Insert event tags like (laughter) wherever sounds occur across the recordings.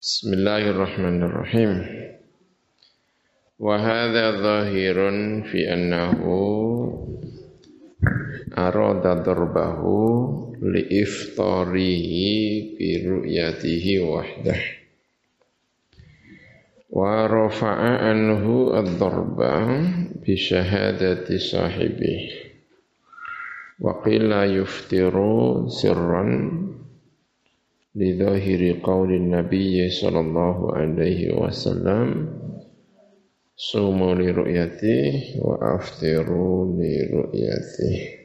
Bismillahirrahmanirrahim. Wa hadha zahirun fi annahu arada darbahu li iftarihi bi ru'yatihi wahdah. Wa rafa'a anhu ad-darba bi syahadati sahibih. Wa qila yuftiru sirran لظاهر قول النبي صلى الله عليه وسلم صوموا لرؤيته وأفطروا لرؤيته.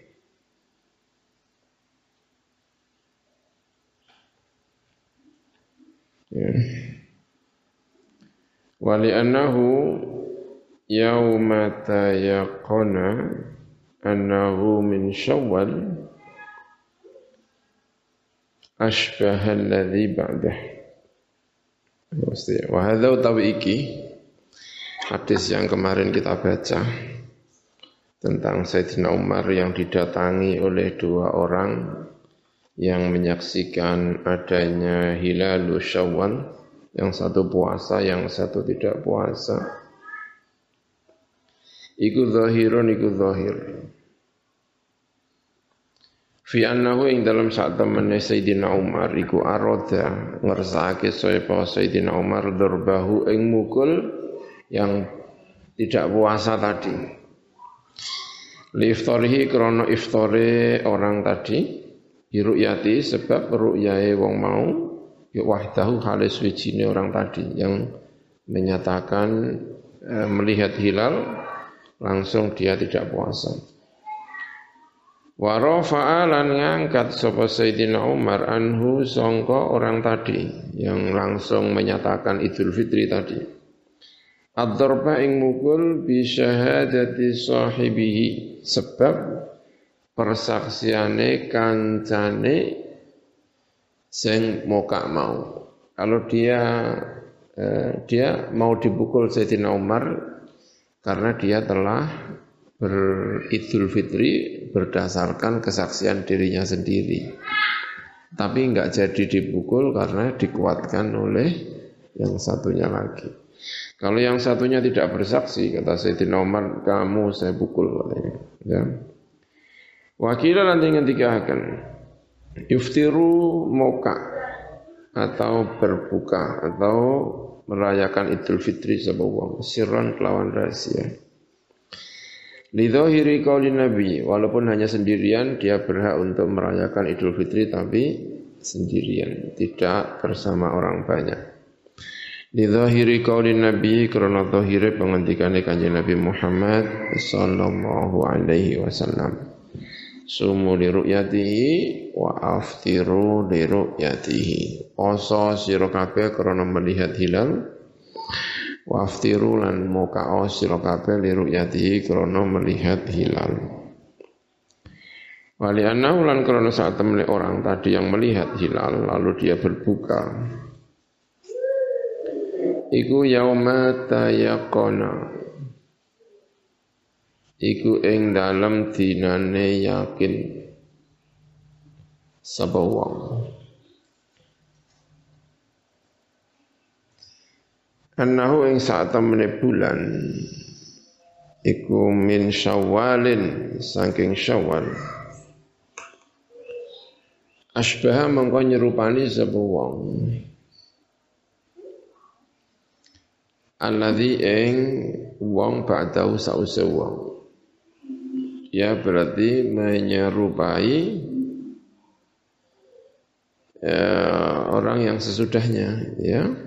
ولأنه يوم تيقن أنه من شوال asbahal ladzi ba'dah. Wa hadza utawi iki hadis yang kemarin kita baca tentang Sayyidina Umar yang didatangi oleh dua orang yang menyaksikan adanya hilal syawal yang satu puasa, yang satu tidak puasa. Iku zahirun, iku zahir. Fi annahu ing dalam saat temannya Sayyidina Umar iku aroda ngersake sapa Sayyidina Umar durbahu ing mukul yang tidak puasa tadi. Liftarihi krono iftore orang tadi biruyati sebab ru'yae wong mau ya wahdahu halis wijine orang tadi yang menyatakan eh, melihat hilal langsung dia tidak puasa. Wa rafa'a lan ngangkat sapa Sayyidina Umar anhu sangka orang tadi yang langsung menyatakan Idul Fitri tadi. Ad-darba ing mukul bi syahadati sahibihi sebab persaksiane kancane sing moka mau. Kalau dia eh, dia mau dipukul Sayyidina Umar karena dia telah beridul fitri berdasarkan kesaksian dirinya sendiri. Tapi enggak jadi dipukul karena dikuatkan oleh yang satunya lagi. Kalau yang satunya tidak bersaksi, kata Sayyidina Umar, kamu saya pukul. Katanya. Ya. Wakila nanti akan yuftiru moka atau berbuka atau merayakan Idul Fitri sebuah sirron kelawan rahasia. Lidhahiri qauli Nabi, walaupun hanya sendirian dia berhak untuk merayakan Idul Fitri tapi sendirian, tidak bersama orang banyak. Lidhahiri qauli Nabi karena dhahire pengendikane Nabi Muhammad sallallahu alaihi wasallam. Sumu li ru'yatihi wa aftiru li ru'yatihi. Oso sira kabeh krana melihat hilal Waftiru lan mokao sira kabeh li ru'yatihi krana melihat hilal. Wali annahu lan krana saat temene orang tadi yang melihat hilal lalu dia berbuka. Iku yauma tayaqana. Iku ing dalem dinane yakin sapa. Annahu ing saat temene bulan iku min syawalin saking syawal. Asbaha mengko nyerupani sapa wong. Alladzi ing wong ba'dahu sause wong. Ya berarti menyerupai ya, orang yang sesudahnya ya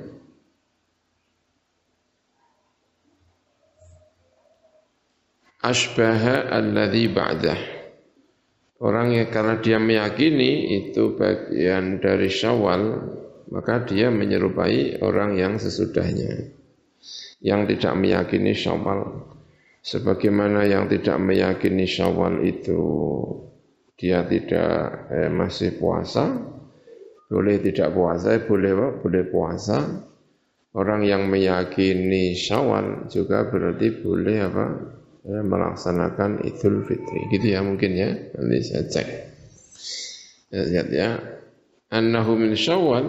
asbaha alladhi ba'dah. Orang yang karena dia meyakini itu bagian dari syawal, maka dia menyerupai orang yang sesudahnya. Yang tidak meyakini syawal. Sebagaimana yang tidak meyakini syawal itu dia tidak eh, masih puasa, boleh tidak puasa, boleh boleh puasa. Orang yang meyakini syawal juga berarti boleh apa? Ya, melaksanakan Idul Fitri. Gitu ya mungkin ya. Nanti saya cek. Ya, lihat ya. Annahu min Syawal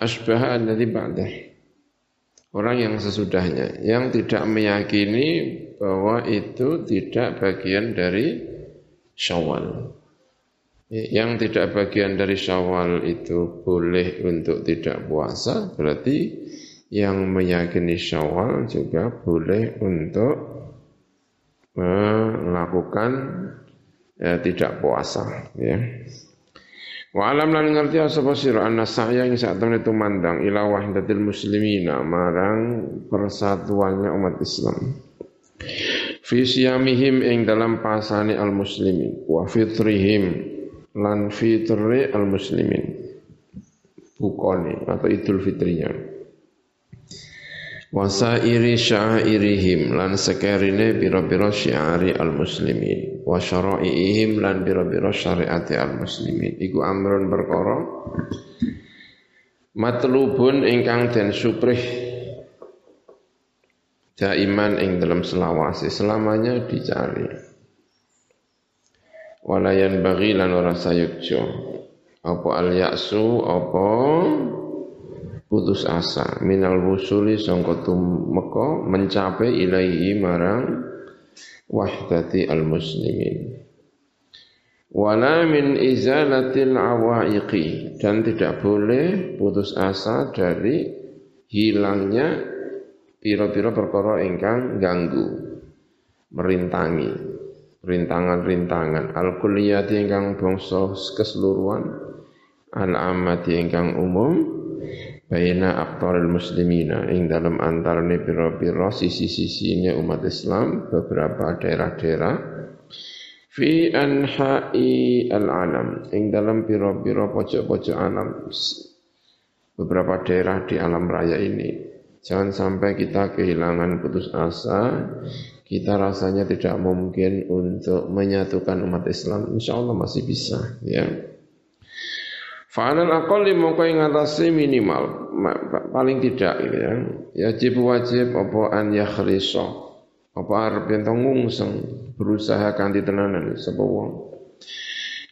asbaha alladhi ba'dah. Orang yang sesudahnya, yang tidak meyakini bahwa itu tidak bagian dari syawal. Yang tidak bagian dari syawal itu boleh untuk tidak puasa, berarti yang meyakini syawal juga boleh untuk melakukan ya, tidak puasa. Ya. Wa alam lan ngerti sapa sira anna sa'ya ing sak temene tumandang ila wahdatil muslimina marang persatuannya umat Islam. Fi siyamihim ing dalam pasane al muslimin wa fitrihim lan fitri al muslimin. Bukone atau Idul Fitrinya wasairi syairihim lan sekerine biro-biro syiari al-muslimin. Wa syara'iihim lan biro-biro syariati al-muslimin. Iku amrun perkara matlubun ingkang den suprih jaiman ing dalam selawasi selamanya dicari. Walayan bagi lan ora sayukjo apa al yaksu apa putus asa. Minal wusuli sangka tumeka mencapai ilaihi marang wahdati al muslimin wala min izalatil awaiqi. Dan tidak boleh putus asa dari hilangnya pira-pira perkara ingkang ganggu merintangi rintangan-rintangan. Al kulliyati ingkang bangsa keseluruhan al amati ingkang umum baina aktoril muslimina. Ing dalam antarane pira-pira sisi ini umat Islam beberapa daerah-daerah. Fi anha'i al-alam ing dalam pira-pira pojok-pojok alam beberapa daerah di alam raya ini. Jangan sampai kita kehilangan putus asa. Kita rasanya tidak mungkin untuk menyatukan umat Islam. Insya Allah masih bisa ya Fa'alal aqalli mongko ing atase minimal paling tidak gitu ya. Yajib wajib apa an yakhrisa. Apa arep yen ngungseng berusaha kanthi tenanan sapa wong.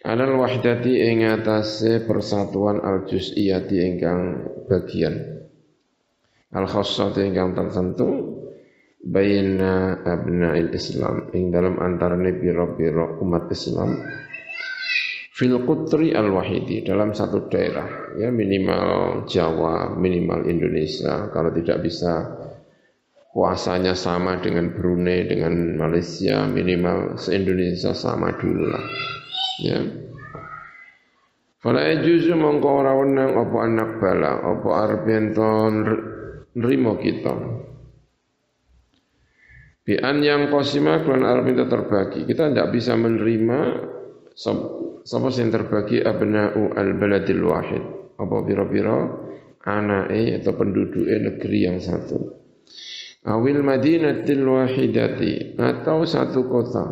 Alal wahdati ing atase persatuan al juz'iyati ingkang bagian. Al khassati ingkang tertentu baina abna'il Islam ing dalam antarane pira-pira umat Islam fil qutri al wahidi dalam satu daerah ya minimal Jawa minimal Indonesia. Kalau tidak bisa puasanya sama dengan Brunei dengan Malaysia minimal se-Indonesia sama dulu lah ya. Fala yajuzu mongko ora wenang apa anak bala apa arep nrimo kita. Bi an yang kosima kelan arep terbagi. Kita tidak bisa menerima Sapa sing terbagi? Abna'u al-baladil wahid. Apa pira-pira? Anake atau penduduk negeri yang satu. Awil madinatil wahidati atau satu kota.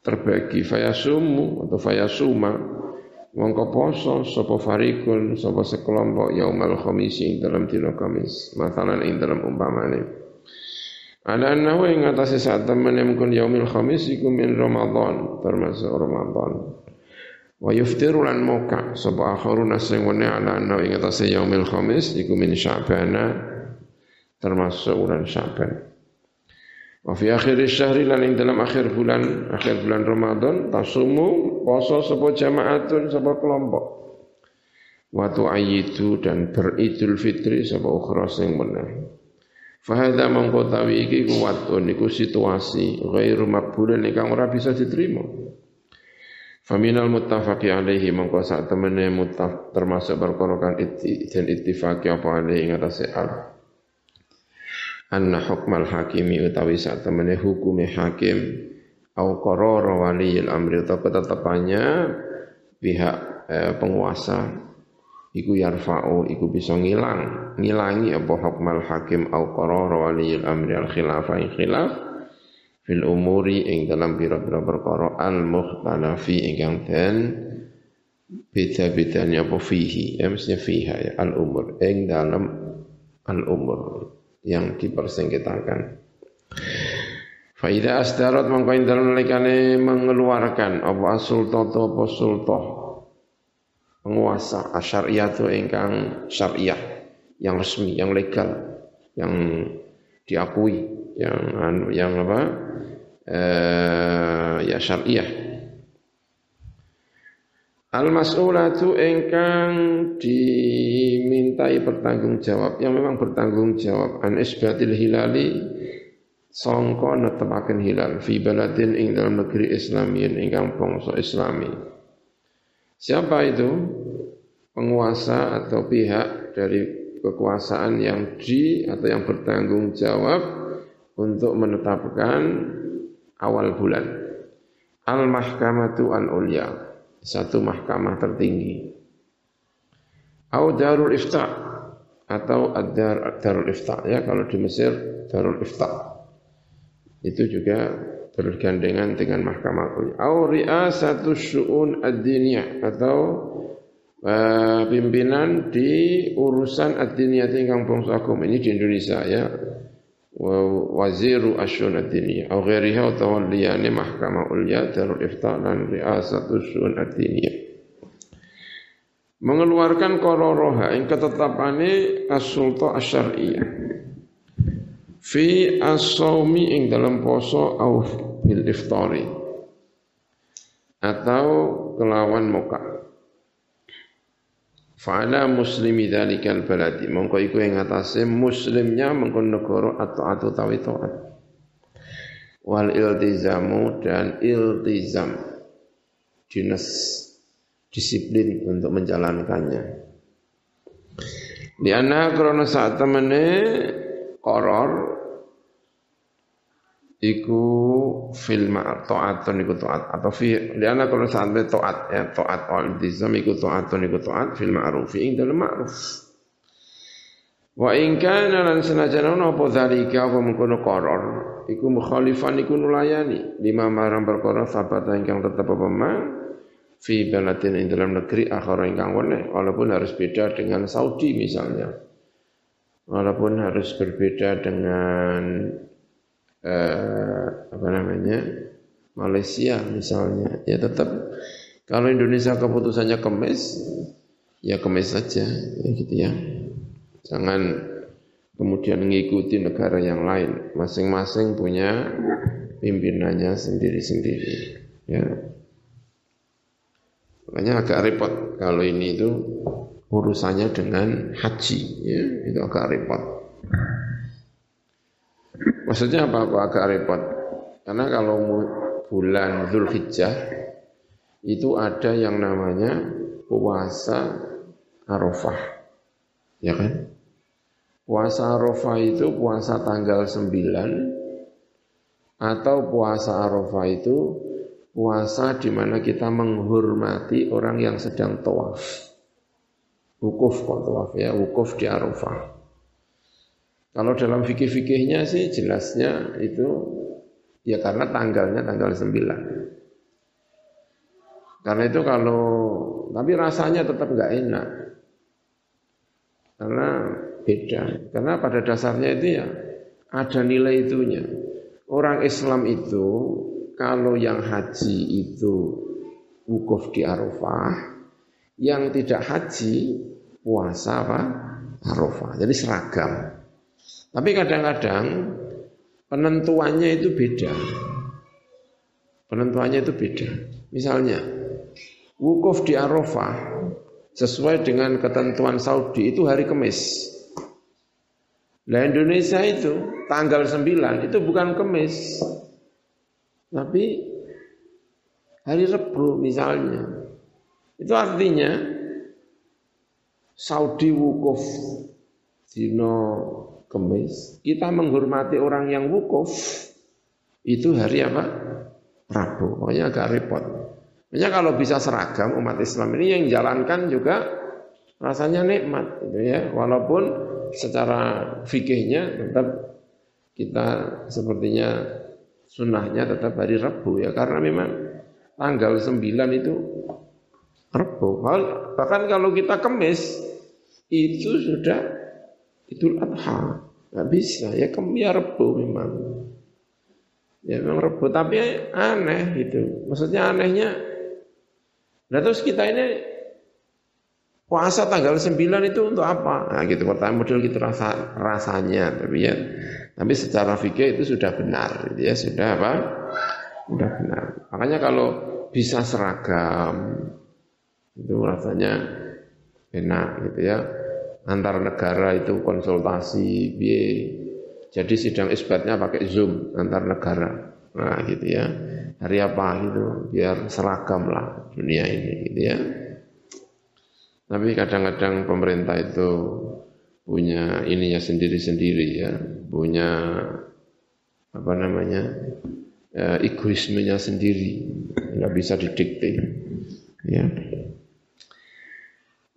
Terbagi fayasumu atau fayasuma. Mongko poso sapa farikun sapa sekelompok yaumal khamis ing dalam dina Kamis. Masalan ing dalam umpamane. Ala annahu ing atase saat temene mungkin yaumil khamis iku min Ramadan termasuk Ramadan Wa yuftiru lan moka sapa akharuna sing wene ala anna ing atase yaumil khamis iku min Sya'bana termasuk bulan Sya'ban. Wa fi akhir syahri lan ing dalam akhir bulan akhir bulan Ramadan tasumu poso sapa jamaatun sapa kelompok. Wa tu'ayyidu dan beridul fitri sapa ukhra sing meneh. Fahadha mengkotawi iki kuwatun iku situasi ghairu maqbulin ingkang ora bisa diterima. Faminal muttafaqi alaihi mongko sak temene muttaf termasuk perkara kan dan ittifaqi apa alaihi ing atase al anna hukmal hakimi utawi sak temene hukume hakim au qarara waliyil amri utawa ketetapannya pihak eh, penguasa iku yarfa'u iku bisa ngilang ngilangi apa hukmal hakim au qarara waliyil amri al khilafah khilaf fil umuri ing dalam pira-pira perkara al mukhtalafi ingkang den beda-bedanya apa fihi. Ya mestinya fiha ya al umur. Ing dalam al umur yang dipersengketakan. Faidah asdarat mongko ing dalam nalikane mengeluarkan apa sultan apa sultan penguasa asyariah itu ingkang syariah yang resmi, yang legal, yang diakui, yang anu, yang apa? Eh, ya syariah. Al-mas'ulatu ingkang dimintai bertanggung jawab yang memang bertanggung jawab an isbatil hilali sangka netepaken hilal fi baladin ing dalam negeri Islamiyin ingkang bangsa Islami. Siapa itu? Penguasa atau pihak dari kekuasaan yang di atau yang bertanggung jawab untuk menetapkan awal bulan. Al-Mahkamatu Al-Ulya, satu mahkamah tertinggi. Au Darul Ifta atau Ad-Dar Darul Ifta ya kalau di Mesir Darul Ifta. Itu juga bergandengan dengan mahkamah ulya. Au ri'asatu syu'un ad-diniyah atau uh, pimpinan di urusan ad-diniyah tingkang bangsa agama ini di Indonesia ya. Waziru asyun ad-diniyah. Atau ghairiha atau liyane mahkamah ulya darul ifta dan riasatu syun ad-diniyah. Mengeluarkan kororoha yang ketetapane as-sulta asyariyah. Fi as-saumi ing dalam poso au bil iftari. Atau kelawan moka Fa'ala muslimi dzalikal baladi mongko iku ing atase muslimnya mengko negara atau atau tawi taat. Wal iltizamu dan iltizam dinas disiplin untuk menjalankannya. Di anna krana saat temene koror iku fil ta'atun iku ta'at atau fi liana kalau sampai ta'at ya ta'at al iltizam iku ta'atun iku ta'at fil ma'ruf ing dalam ma'ruf. Wa in kana lan senajan ana apa zalika apa mengkono qaror iku mukhalifan iku nulayani. Lima marang perkara sabata ingkang tetep apa ma fi baladin ing dalam negeri akhara ingkang wene walaupun harus beda dengan Saudi misalnya. Walaupun harus berbeda dengan eh, apa namanya Malaysia misalnya. Ya tetap kalau Indonesia keputusannya kemis ya kemis saja ya gitu ya. Jangan kemudian mengikuti negara yang lain. Masing-masing punya pimpinannya sendiri-sendiri ya. Makanya agak repot kalau ini itu urusannya dengan haji ya. Itu agak repot Maksudnya apa? Apa agak repot? Karena kalau bulan Zulhijjah itu ada yang namanya puasa Arafah. Ya kan? Puasa Arafah itu puasa tanggal 9 atau puasa Arafah itu puasa di mana kita menghormati orang yang sedang tawaf. Wukuf kok tawaf ya, wukuf di Arafah. Kalau dalam fikih-fikihnya sih jelasnya itu ya karena tanggalnya tanggal 9. Karena itu kalau tapi rasanya tetap enggak enak. Karena beda. Karena pada dasarnya itu ya ada nilai itunya. Orang Islam itu kalau yang haji itu wukuf di Arafah, yang tidak haji puasa apa? Arafah. Jadi seragam. Tapi kadang-kadang penentuannya itu beda. Penentuannya itu beda. Misalnya, wukuf di Arafah sesuai dengan ketentuan Saudi itu hari Kamis. Nah Indonesia itu tanggal 9 itu bukan Kamis. Tapi hari Rebu misalnya. Itu artinya Saudi wukuf dino Kemis, kita menghormati orang yang wukuf itu hari apa? Rabu. Pokoknya agak repot. Makanya kalau bisa seragam umat Islam ini yang jalankan juga rasanya nikmat gitu ya. Walaupun secara fikihnya tetap kita sepertinya sunnahnya tetap hari Rabu ya karena memang tanggal 9 itu Rabu. Bahkan kalau kita kemis itu sudah Idul Adha. Nggak bisa, ya ya Rebu memang. Ya memang Rebu, tapi aneh gitu. Maksudnya anehnya, nah terus kita ini puasa tanggal 9 itu untuk apa? Nah gitu pertanyaan model gitu rasa, rasanya tapi ya tapi secara fikih itu sudah benar gitu ya sudah apa? Sudah benar. Makanya kalau bisa seragam itu rasanya enak gitu ya. Antar negara itu konsultasi biye. Jadi sidang isbatnya pakai Zoom antar negara. Nah gitu ya. Hari apa gitu biar seragam lah dunia ini gitu ya. Tapi kadang-kadang pemerintah itu punya ininya sendiri-sendiri ya, punya apa namanya ya, egoismenya sendiri, nggak bisa didikte. Ya,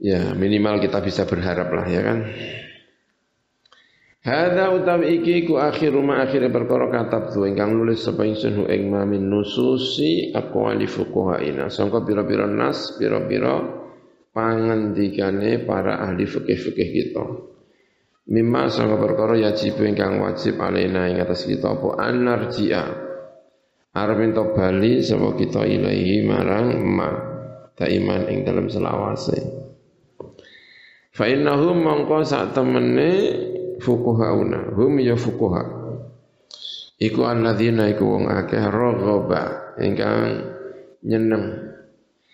ya minimal kita bisa berharap lah ya kan. Hada utawi iki ku akhiru ma akhire perkara katab tu ingkang nulis sapa ingsun hu ing mamin nususi aqwali fuqahaina. Sangka pira-pira nas, pira-pira pangendikane para ahli fikih-fikih kita. Mimma sangka perkara yajib ingkang wajib alena ing atas kita apa anarjia. Arep ento bali sapa kita ilahi marang ma iman ing dalam selawase. Fa innahum mongko sak temene fuqahauna hum ya fuqaha. Iku alladzina iku wong akeh raghaba ingkang nyeneng.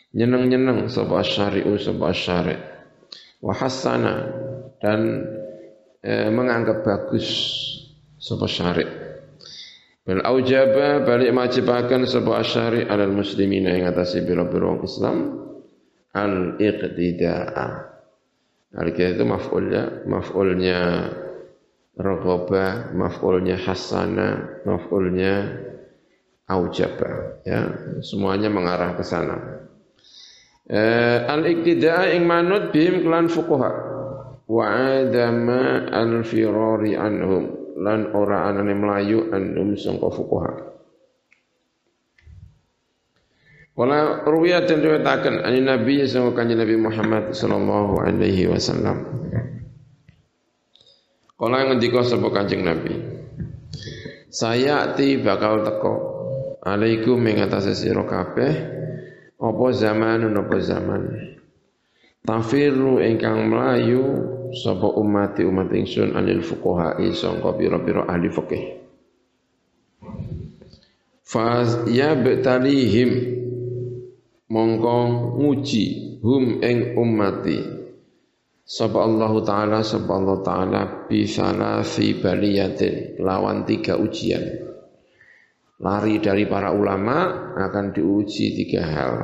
Nyeneng-nyeneng sapa syari'u sapa syari' wa hasana dan e, menganggap bagus sapa syari' bal aujaba balik majibakan sapa syari' alal muslimina ing atase biro-biro Islam. Al iqtida'a al itu maf'ulnya maf'ulnya raghabah maf'ulnya hasana maf'ulnya aujaba ya. Semuanya mengarah ke sana. Eh, al-iktidaa ing manut bihim kelan fuqaha. Wa adama al-firari anhum. Lan ora anane melayu anhum sangka fuqaha Wala ruwiyat dan riwayataken ani Nabi sangka kanjeng Nabi Muhammad sallallahu alaihi wasallam. Kala ngendika sapa kanjeng Nabi. Saya ti bakal teko alaikum ing atase sira kabeh apa zaman apa zaman tafiru ingkang melayu sapa umat umat ingsun anil fuqaha sangka pira-pira ahli fikih fa ya betalihim mongko nguji hum ing ummati sapa Allah taala sapa Allah taala bi salasi baliyatin lawan tiga ujian lari dari para ulama akan diuji tiga hal.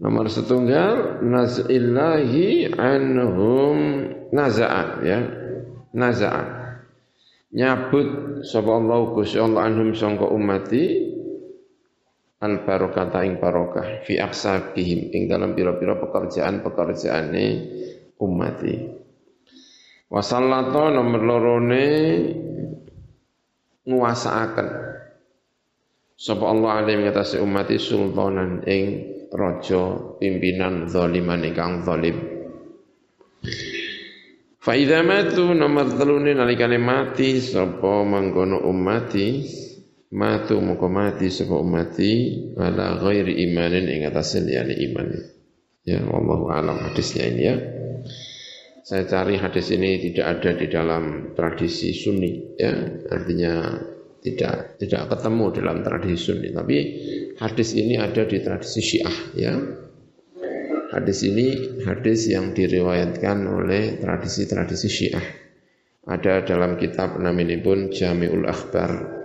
Nomor setunggal nazillahi anhum naza'an ya. Naza'an. Nyabut sapa Allah Gusti Allah anhum sangka umati al barokata ing barokah fi aksabihim ing dalam pira-pira pekerjaan-pekerjaane umati. Wasallata nomor lorone nguasaaken sapa Allah alaihi ngatasi umati sultanan ing raja pimpinan zaliman ingkang zalim Fa idza matu nomor telune nalikane mati sapa mangkono umati matu muka mati sapa umati ala ghairi imanin ing atase liyane iman. Ya wallahu alam hadisnya ini ya. Saya cari hadis ini tidak ada di dalam tradisi Sunni ya, artinya tidak tidak ketemu dalam tradisi Sunni, tapi hadis ini ada di tradisi Syiah ya. Hadis ini hadis yang diriwayatkan oleh tradisi-tradisi Syiah. Ada dalam kitab namanya pun Jami'ul Akhbar.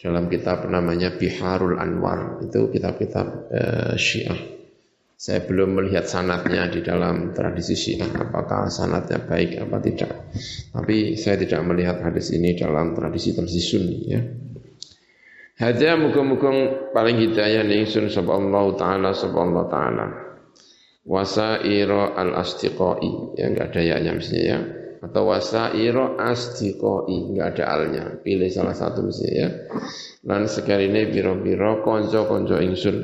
Dalam kitab namanya Biharul Anwar. Itu kitab-kitab uh, Syiah. Saya belum melihat sanatnya di dalam tradisi Syiah, apakah sanatnya baik apa tidak. Tapi saya tidak melihat hadis ini dalam tradisi-tradisi Sunni ya. Hadya muka-muka paling hidayah ning sun sapa Allah taala sapa Allah taala. Wasaira al-astiqai ya enggak ada ya mestinya ya. Atau wasaira astiqai enggak ada alnya. Pilih salah satu mestinya ya. Lan sekarine biro-biro konco-konco ingsun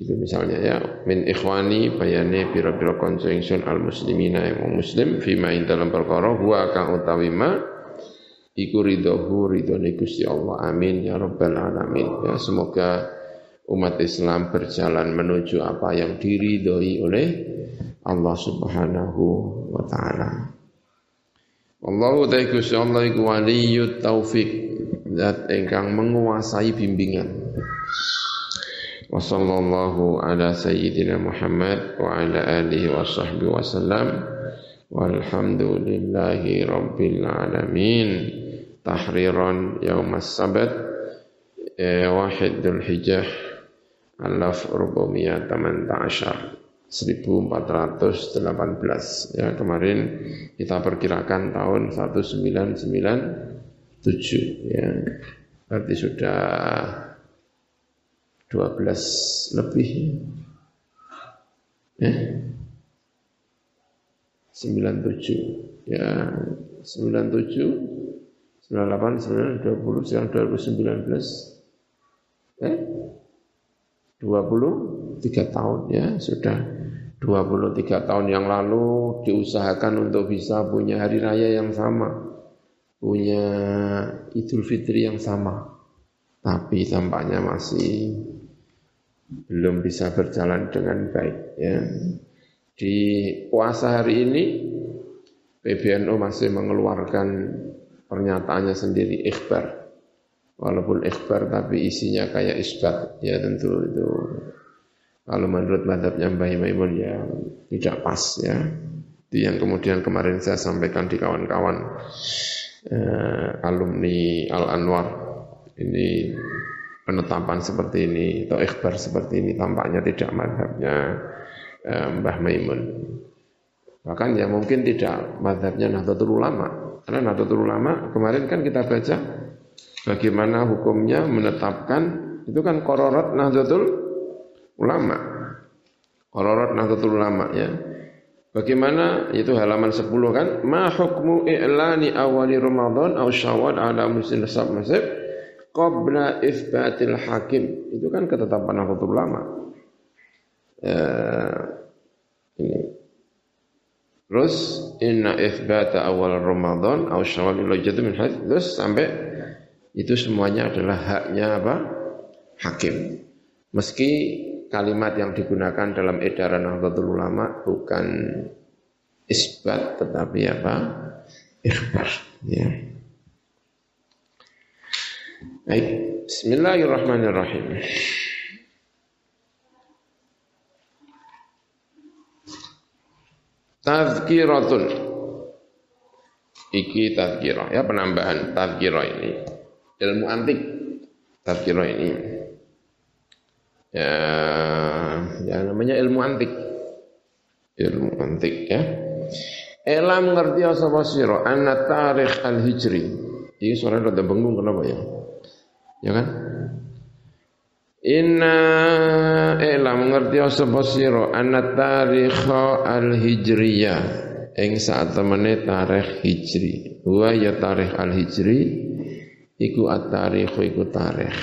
itu misalnya ya min ikhwani bayane pira-pira kanca ingsun al muslimina yang muslim fima ing dalam perkara huwa kang utawi ma iku ridhohu ridhone Gusti Allah amin ya rabbal alamin ya semoga umat Islam berjalan menuju apa yang diridhoi oleh Allah Subhanahu wa taala. Allahu ta'ala Gusti Allah iku waliyut taufik zat ingkang menguasai bimbingan. Wa sallallahu ala sayyidina Muhammad wa ala alihi wa sahbihi wa sallam. Walhamdulillahi rabbil alamin. Tahriran yaumas sabat eh, wahid Dhul Hijjah alaf rubumiyah 18 1418. Ya kemarin kita perkirakan tahun 1997 ya berarti sudah 12 lebih. Ya 97 ya 97 98 9 20 sekarang 2019 eh 23 tahun ya sudah 23 tahun yang lalu diusahakan untuk bisa punya hari raya yang sama, punya Idul Fitri yang sama. Tapi tampaknya masih belum bisa berjalan dengan baik ya. Di puasa hari ini PBNU masih mengeluarkan pernyataannya sendiri ikhbar. Walaupun ikhbar tapi isinya kayak isbat ya tentu itu kalau menurut madhabnya Mbah Maimun ya tidak pas ya. Itu yang kemudian kemarin saya sampaikan di kawan-kawan eh, alumni Al Anwar ini penetapan seperti ini atau ikhbar seperti ini tampaknya tidak madhabnya eh, Mbah Maimun. Bahkan ya mungkin tidak madhabnya Nahdlatul Ulama. Karena Nahdlatul Ulama kemarin kan kita baca bagaimana hukumnya menetapkan itu kan kororot Nahdlatul ulama. Qararat Nahdlatul Ulama ya. Bagaimana itu halaman 10 kan? Ma hukmu i'lani awali Ramadan aw Syawal ala muslim sab masib qabla itsbatil hakim. Itu kan ketetapan Nahdlatul Ulama. Ya, ini. Terus inna itsbata awal Ramadan aw Syawal ila jadu min hadis terus sampai itu semuanya adalah haknya apa? Hakim. Meski kalimat yang digunakan dalam edaran Nahdlatul Ulama bukan isbat tetapi apa? ikhbar ya. Baik, bismillahirrahmanirrahim. Tazkiratun Iki tazkirah ya penambahan tazkirah ini ilmu antik. Tazkirah ini. Ya, ya namanya ilmu antik. Ilmu antik ya. Elam ngerti sapa sira anna tarikh al hijri ini sore rada bengong kenapa ya? Ya kan? Inna elam ngerti sapa sira anna tarikh al hijriyah ing saat temene tarikh hijri. Wa ya tarikh al hijri iku at-tarikh iku tarikh.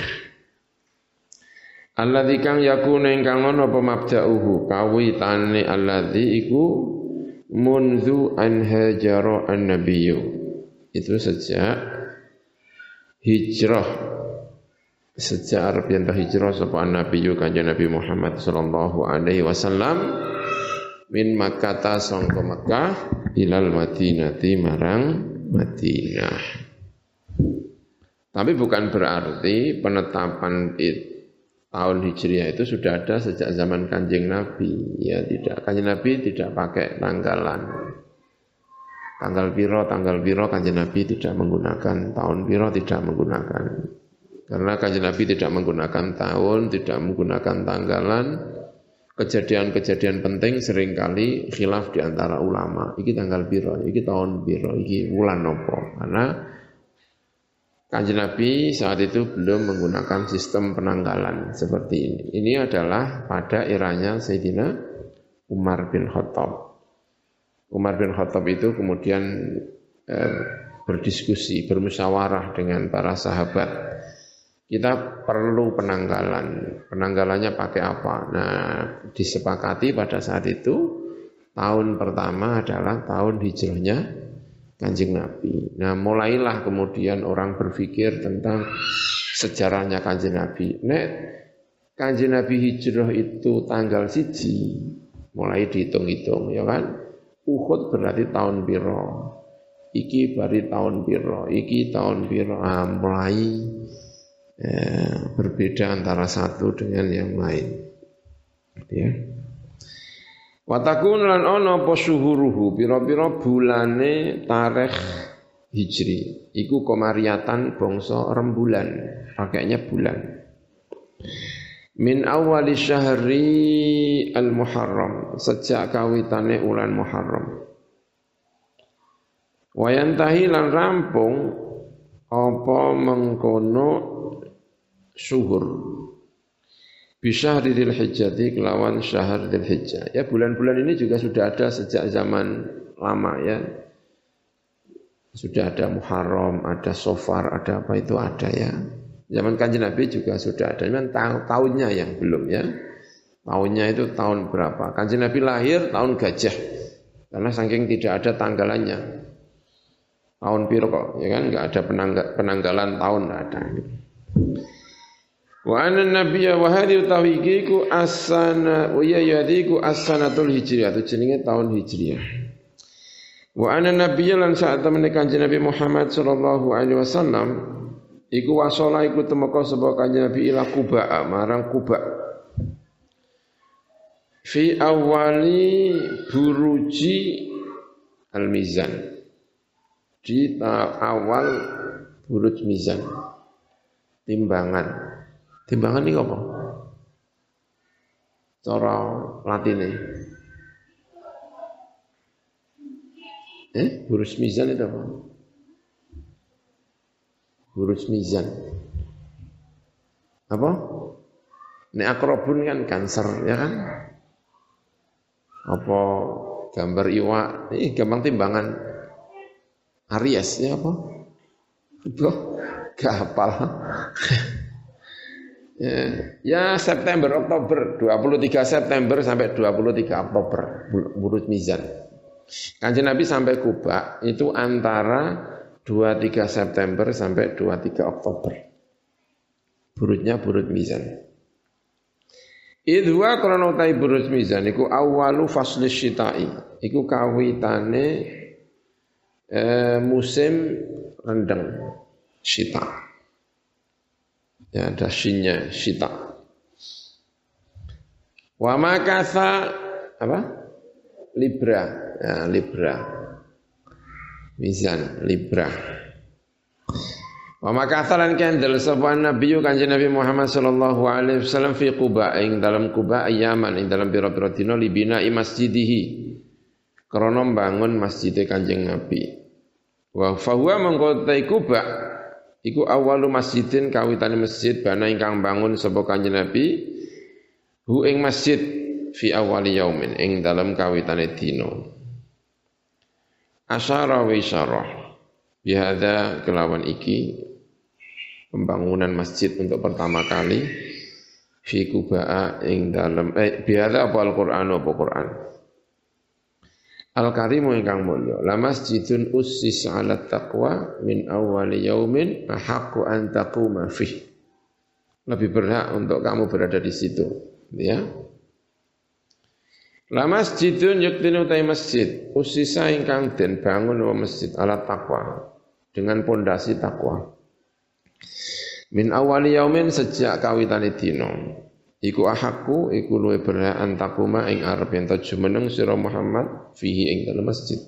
Alladzi kang yakuna ingkang ana apa mabda'uhu? Kawitane alladzi iku munzu an hajara annabiyyu. Itu sejak hijrah. Sejak Arab yang hijrah sapa annabiyyu kanjeng Nabi Muhammad sallallahu alaihi wasallam min Makkah sangka Makkah ilal Madinati marang Madinah tapi bukan berarti penetapan tahun Hijriah itu sudah ada sejak zaman Kanjeng Nabi. Ya tidak, Kanjeng Nabi tidak pakai tanggalan. Tanggal biro, tanggal biro Kanjeng Nabi tidak menggunakan, tahun biro tidak menggunakan. Karena Kanjeng Nabi tidak menggunakan tahun, tidak menggunakan tanggalan. Kejadian-kejadian penting sering kali khilaf di antara ulama. Iki tanggal biro, iki tahun biro, iki bulan nopo. Karena Kanjeng Nabi saat itu belum menggunakan sistem penanggalan seperti ini. Ini adalah pada eranya Sayyidina Umar bin Khattab. Umar bin Khattab itu kemudian eh, berdiskusi, bermusyawarah dengan para sahabat. Kita perlu penanggalan. Penanggalannya pakai apa? Nah, disepakati pada saat itu tahun pertama adalah tahun hijrahnya kanjeng Nabi. Nah mulailah kemudian orang berpikir tentang sejarahnya kanjeng Nabi. Nek kanjeng Nabi hijrah itu tanggal siji, mulai dihitung-hitung ya kan. Uhud berarti tahun piro. Iki bari tahun piro, iki tahun piro. Ah, mulai ya, berbeda antara satu dengan yang lain. Ya. Watakun lan ono apa suhuruhu? Pira-pira bulane tarikh Hijri. Iku komariatan bangsa rembulan. Pakainya bulan. Min awali syahri al muharram sejak kawitane ulan muharram. Wayantahi lan rampung apa mengkono suhur bisa Dzil Hijjati kelawan syahr Dzil Hijjah. Ya bulan-bulan ini juga sudah ada sejak zaman lama ya. Sudah ada Muharram, ada Sofar, ada apa itu ada ya. Zaman kanjeng Nabi juga sudah ada. Cuman tahunnya yang belum ya. Tahunnya itu tahun berapa? Kanjeng Nabi lahir tahun gajah. Karena saking tidak ada tanggalannya. Tahun piro kok, ya kan? Enggak ada penanggalan tahun, enggak ada. Wa anna nabiyya wa hadhi utawi ku asana wa ya yadiku asanatul hijriyah itu jenenge tahun hijriyah. Wa anna nabiyya lan saat temene kanjeng Nabi Muhammad sallallahu alaihi wasallam iku wasala iku temeka sapa kanjeng Nabi ila Kuba marang Kuba. Fi awali buruji al-mizan. Di awal buruj mizan. Timbangan Timbangan ini apa? Cara latine. Eh, huruf mizan itu apa? Huruf mizan. Apa? Ini akrobun kan cancer, ya kan? Apa gambar iwa, ini gampang timbangan. Aries, ya apa? Itu gak. (laughs) Ya, ya September, Oktober, 23 September sampai 23 Oktober, burut mizan. Kanjeng Nabi sampai Kuba itu antara 23 September sampai 23 Oktober. Burutnya burut mizan. Idwa krana utai burut mizan iku awalu fasli syitai. Iku kawitane eh, musim rendeng syita. Ya, ada shinnya, shita. Wa makasa apa? Libra, ya, Libra. Mizan, Libra. Wa makasa lan kendel sapa Nabi Kanjeng Nabi Muhammad sallallahu alaihi wasallam fi Quba ing dalam Quba ayaman ing dalam pira-pira dina libina masjidihi. Krana bangun masjid Kanjeng Nabi. Wa fahuwa mengkotai Quba Iku awalu masjidin kawitane masjid bana ingkang bangun sapa Kanjeng Nabi hu ing masjid fi awali yaumin ing dalam kawitane dina. Asyara wa isyarah bihadza kelawan iki pembangunan masjid untuk pertama kali fi Kuba'a ing dalam eh bihadza apa Al-Qur'an apa Qur'an. Al-Karimu ingkang mulya la masjidun ussis 'ala taqwa min awwali yaumin ahaqqu an taquma fih. Lebih berhak untuk kamu berada di situ, ya. La masjidun yuktinu utai masjid usisa ingkang den bangun wa masjid ala taqwa dengan pondasi takwa. Min awali yaumin sejak kawitane dina. Iku ahakku, iku luwe berhak antakuma ing arep yen jumeneng sira Muhammad fihi ing dalam masjid.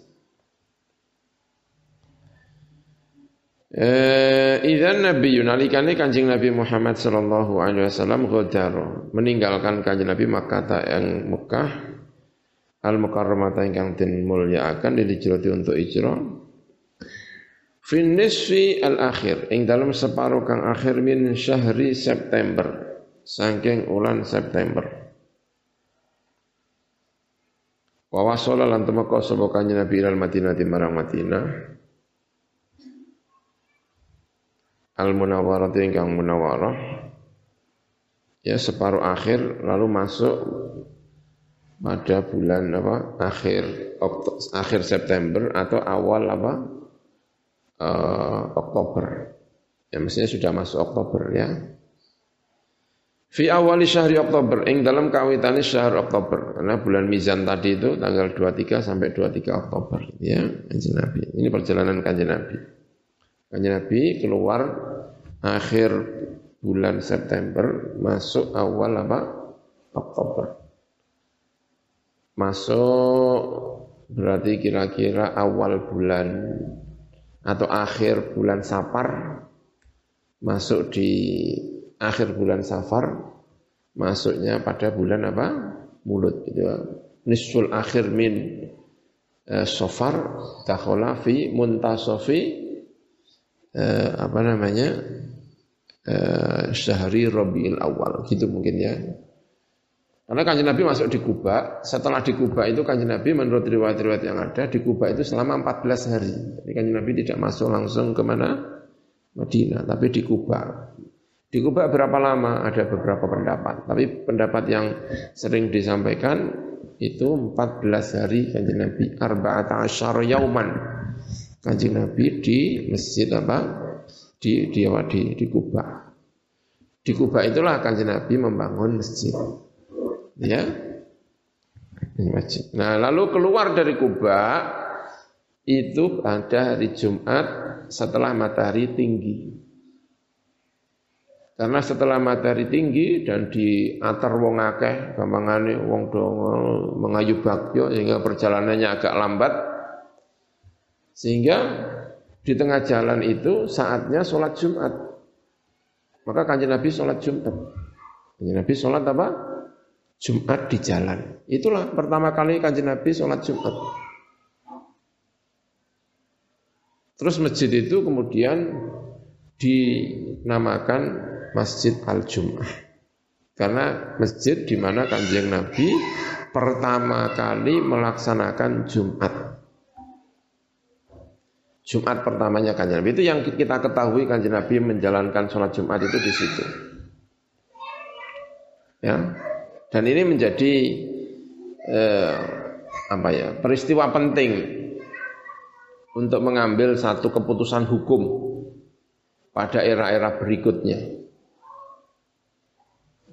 Eh, idzan Nabi nalikane Kanjeng Nabi Muhammad sallallahu alaihi wasallam ghadara meninggalkan Kanjeng Nabi Makkah yang Mekah al mukarramata ingkang den mulyakaken dilijrati untuk ijra fin nisfi al akhir ing dalam separuh kang akhir min syahri September saking ulan September. Wa wasala lan temeka kanjeng Nabi ilal Madinah di marang Madinah. Al Munawwarah ingkang munawwarah. Ya separuh akhir lalu masuk pada bulan apa akhir akhir September atau awal apa uh, Oktober ya mestinya sudah masuk Oktober ya Fi awali syahri Oktober, ing dalam kawitani syahr Oktober. Karena bulan Mizan tadi itu tanggal 23 sampai 23 Oktober. Ya, kanjeng Nabi. Ini perjalanan kanjeng Nabi. Kanjeng Nabi keluar akhir bulan September, masuk awal apa? Oktober. Masuk berarti kira-kira awal bulan atau akhir bulan Sapar masuk di akhir bulan Safar masuknya pada bulan apa? Mulut gitu. Nisful akhir min uh, Safar dakhala fi muntasafi uh, apa namanya? Uh, syahri Rabiul Awal gitu mungkin ya. Karena kanjeng Nabi masuk di Kuba, setelah di Kuba itu kanjeng Nabi menurut riwayat-riwayat yang ada di Kuba itu selama 14 hari. Jadi kanjeng Nabi tidak masuk langsung ke mana? Madinah, tapi di Kuba. Di Kuba berapa lama? Ada beberapa pendapat. Tapi pendapat yang sering disampaikan itu 14 hari kanjeng Nabi. Arba'ata asyara yauman. Kanjeng Nabi di masjid apa? Di di, di, di Kuba. Di Kuba itulah kanjeng Nabi membangun masjid. Ya. Masjid. Nah, lalu keluar dari Kuba itu pada hari Jumat setelah matahari tinggi. Karena setelah matahari tinggi dan di atar wong akeh, gampangane wong dongo mengayu bagyo sehingga perjalanannya agak lambat. Sehingga di tengah jalan itu saatnya sholat Jumat. Maka kanjeng Nabi sholat Jumat. Kanjeng Nabi sholat apa? Jumat di jalan. Itulah pertama kali kanjeng Nabi sholat Jumat. Terus masjid itu kemudian dinamakan Masjid Al-Jum'ah. Karena masjid di mana Kanjeng Nabi pertama kali melaksanakan Jumat. Jumat pertamanya Kanjeng Nabi itu yang kita ketahui Kanjeng Nabi menjalankan sholat Jumat itu di situ. Ya, dan ini menjadi eh, apa ya peristiwa penting untuk mengambil satu keputusan hukum pada era-era berikutnya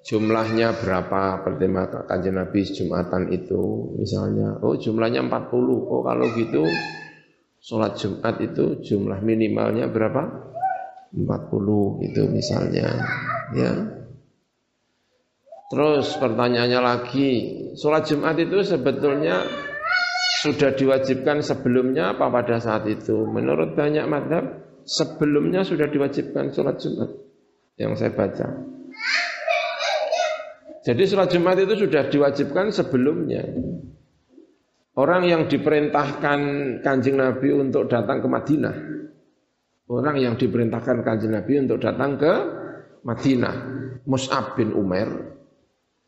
jumlahnya berapa? Pertama kanjeng Nabi Jumatan itu misalnya oh jumlahnya 40 oh kalau gitu sholat Jumat itu jumlah minimalnya berapa? 40 itu misalnya ya. Terus pertanyaannya lagi sholat Jumat itu sebetulnya sudah diwajibkan sebelumnya apa pada saat itu? Menurut banyak madhab sebelumnya sudah diwajibkan sholat Jumat yang saya baca jadi sholat Jumat itu sudah diwajibkan sebelumnya. Orang yang diperintahkan kanjeng Nabi untuk datang ke Madinah. Orang yang diperintahkan kanjeng Nabi untuk datang ke Madinah. Mus'ab bin Umar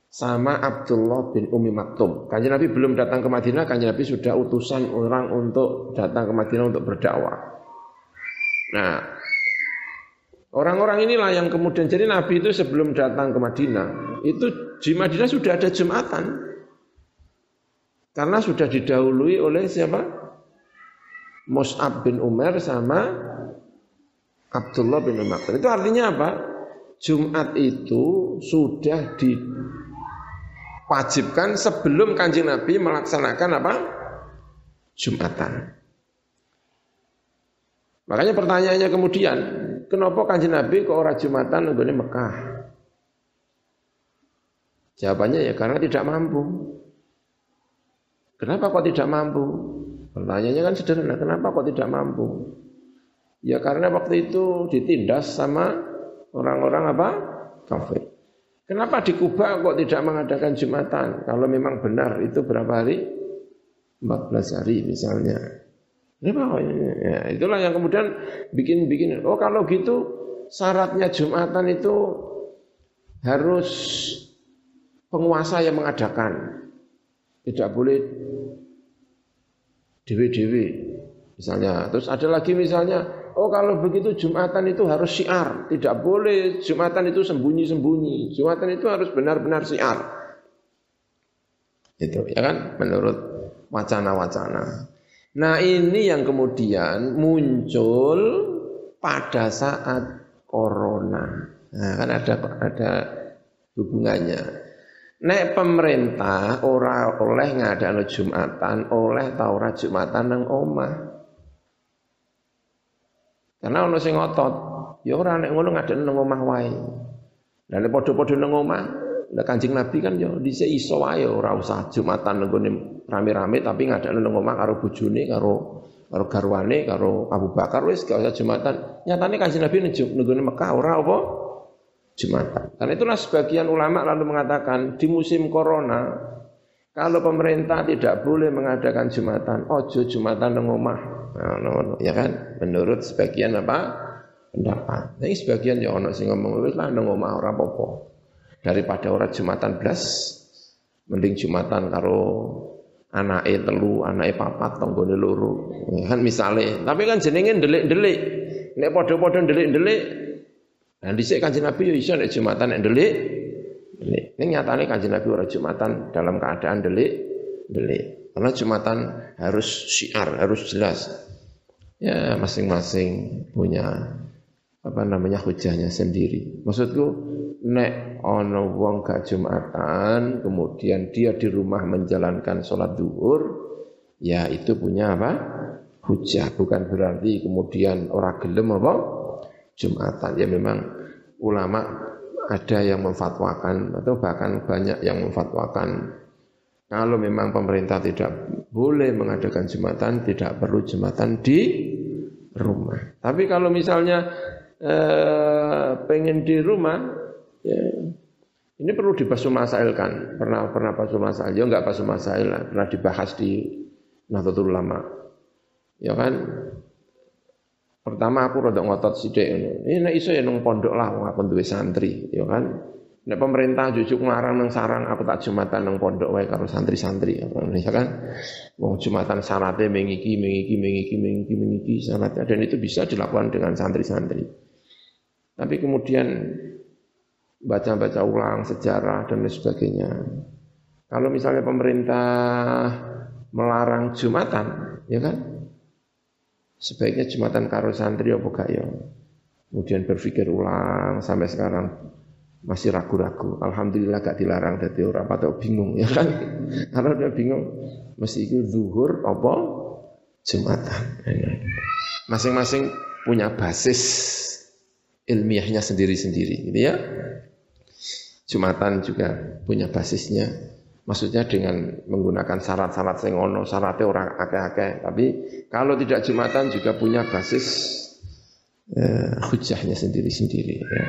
sama Abdullah bin Umi Maktum. Kanjeng Nabi belum datang ke Madinah, kanjeng Nabi sudah utusan orang untuk datang ke Madinah untuk berdakwah. Nah, orang-orang inilah yang kemudian jadi Nabi itu sebelum datang ke Madinah, itu di Madinah sudah ada Jumatan. Karena sudah didahului oleh siapa? Mus'ab bin Umar sama Abdullah bin Umar. Itu artinya apa? Jumat itu sudah diwajibkan sebelum kanjeng Nabi melaksanakan apa? Jumatan. Makanya pertanyaannya kemudian, kenapa kanjeng Nabi ke orang Jumatan di Mekah? Jawabannya ya karena tidak mampu. Kenapa kok tidak mampu? Pertanyaannya kan sederhana, kenapa kok tidak mampu? Ya karena waktu itu ditindas sama orang-orang apa? Kafir. Kenapa di Kuba kok tidak mengadakan Jumatan? Kalau memang benar itu berapa hari? 14 hari misalnya. Kenapa? Ya, itulah yang kemudian bikin-bikin, oh kalau gitu syaratnya Jumatan itu harus penguasa yang mengadakan. Tidak boleh dewi-dewi misalnya. Terus ada lagi misalnya, oh kalau begitu Jumatan itu harus syiar. Tidak boleh Jumatan itu sembunyi-sembunyi. Jumatan itu harus benar-benar syiar. Itu ya kan menurut wacana-wacana. Nah ini yang kemudian muncul pada saat corona. Nah kan ada ada hubungannya. Nek pemerintah ora oleh ngadakno Jumatan, oleh ta ora Jumatan nang omah. Karena ono sing ngotot, ya ora nek ngono ngadakno nang omah wae. Lah nek padha-padha nang omah, lah Kanjeng Nabi kan ya dhisik iso wae ora usah Jumatan nang rame-rame tapi ngadakno nang omah karo bojone karo karo garwane karo Abu Bakar wis gak usah Jumatan. Nyatane Kanjeng Nabi nang Mekah ora apa? Jumatan. Karena itulah sebagian ulama lalu mengatakan di musim corona kalau pemerintah tidak boleh mengadakan Jumatan, ojo Jumatan nang omah. Nah, ya kan? Menurut sebagian apa? pendapat. Nah, sebagian ya ono sing ngomong wis lah nang omah ora apa-apa. Daripada ora Jumatan blas, mending Jumatan karo anake telu, anake papat, tanggane loro. Ya kan misale, tapi kan jenenge ndelik-ndelik. Nek padha-padha ndelik-ndelik Nah dhisik Kanjeng Nabi yo nek Jumatan nek delik. Ning nyatane Kanjeng Nabi ora Jumatan dalam keadaan delik, delik. Karena Jumatan harus syiar, harus jelas. Ya masing-masing punya apa namanya hujahnya sendiri. Maksudku nek ono wong gak Jumatan, kemudian dia di rumah menjalankan sholat duhur, ya itu punya apa? Hujah, bukan berarti kemudian orang gelem apa? Jumatan. Ya memang ulama ada yang memfatwakan atau bahkan banyak yang memfatwakan kalau memang pemerintah tidak boleh mengadakan Jumatan, tidak perlu Jumatan di rumah. Tapi kalau misalnya eh, pengen di rumah, ya, ini perlu dibasuh masail kan. Pernah pernah basuh masail, ya enggak basuh masail, pernah dibahas di Nahdlatul Ulama. Ya kan, Pertama aku rada ngotot sithik ngono. Ini nek iso ya nang pondok lah wong aku duwe santri, ya kan. Nek pemerintah jujuk ngarang nang sarang aku tak jumatan nang pondok wae karo santri-santri ya kan. Wong jumatan syaratnya mengiki mengiki mengiki mengiki mengiki syaratnya dan itu bisa dilakukan dengan santri-santri. Tapi kemudian baca-baca ulang sejarah dan lain sebagainya. Kalau misalnya pemerintah melarang Jumatan, ya kan? Sebaiknya Jumatan karo santri apa gak ya? Kemudian berpikir ulang sampai sekarang masih ragu-ragu. Alhamdulillah gak dilarang dari orang atau bingung ya kan? (laughs) Karena dia bingung mesti itu zuhur apa Jumatan. Masing-masing punya basis ilmiahnya sendiri-sendiri gitu ya. Jumatan juga punya basisnya Maksudnya dengan menggunakan syarat-syarat sing syaratnya orang akeh-akeh. Tapi kalau tidak Jumatan juga punya basis eh, hujahnya sendiri-sendiri. Ya.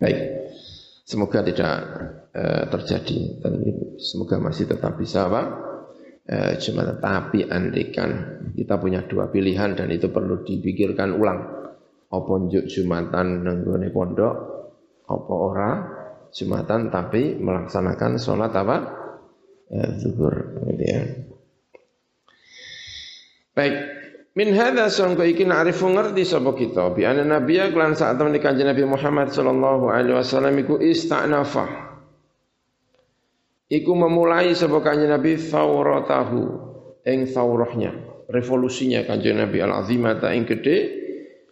Baik, semoga tidak eh, terjadi. Dan semoga masih tetap bisa apa? Eh, Jumatan. Tapi andikan kita punya dua pilihan dan itu perlu dipikirkan ulang. Apa Jumatan nenggone pondok, apa ora Jumatan tapi melaksanakan sholat apa? Ya, zuhur gitu ya. Baik, Min hadza sangka iki na'rifu ngerti sapa kita bi anna nabiyya lan saat temen kanjeng Nabi Muhammad sallallahu alaihi wasallam iku istanafa. Iku memulai sapa kanjeng Nabi thawratahu ing thawrahnya, revolusinya kanjeng Nabi al-azimata ing gede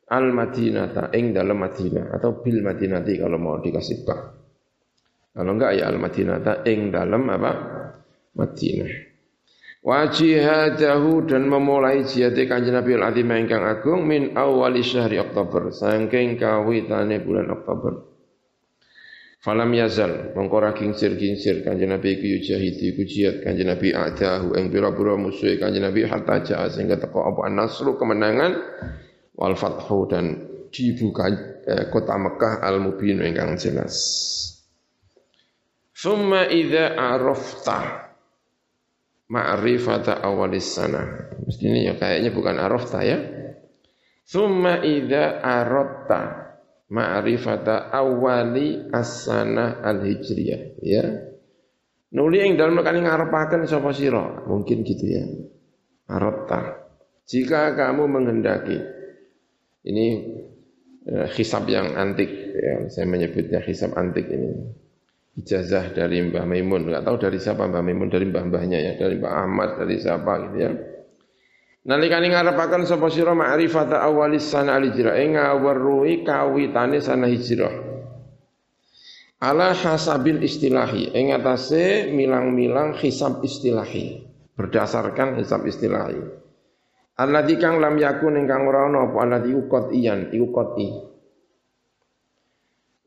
al-Madinata ing dalam Madinah atau bil Madinati kalau mau dikasih bak. Kalau enggak ya al-Madinata ing dalam apa? Madinah. Wa jihadahu dan memulai jihad kanjeng Nabi al-Azim ingkang agung min awali syahri Oktober saking kawitane bulan Oktober. Falam yazal mengkora kincir-kincir kanjeng Nabi iku yujahidi iku jihad kanjeng Nabi adahu ing pira-pira musuh kanjeng Nabi hatta jaa sehingga teko apa nasru kemenangan wal fathu dan dibuka eh, kota Mekah al-mubin ingkang jelas. Thumma idza arafta ma'rifata awalis sana. Mestinya ya kayaknya bukan arafta ya. Thumma idza aratta ma'rifata awali as-sana al-hijriyah ya. Nuli yang dalam kali ngarepaken sapa sira? Mungkin gitu ya. Aratta. Jika kamu menghendaki ini eh, hisab yang antik ya, saya menyebutnya hisab antik ini ijazah dari Mbah Maimun, enggak tahu dari siapa Mbah Maimun, dari mbah-mbahnya ya, dari Mbah Ahmad, dari siapa gitu ya. Nalikane ngarepaken sapa sira ma'rifata awalis sana al-hijrah ing ngaweruhi kawitane sana hijrah. ala hasabil istilahi. Ing atase milang-milang hisab istilahi. Berdasarkan hisab istilahi. Alladzi kang lam yakun ingkang ora ana apa? Alladzi ukot iyan iku qati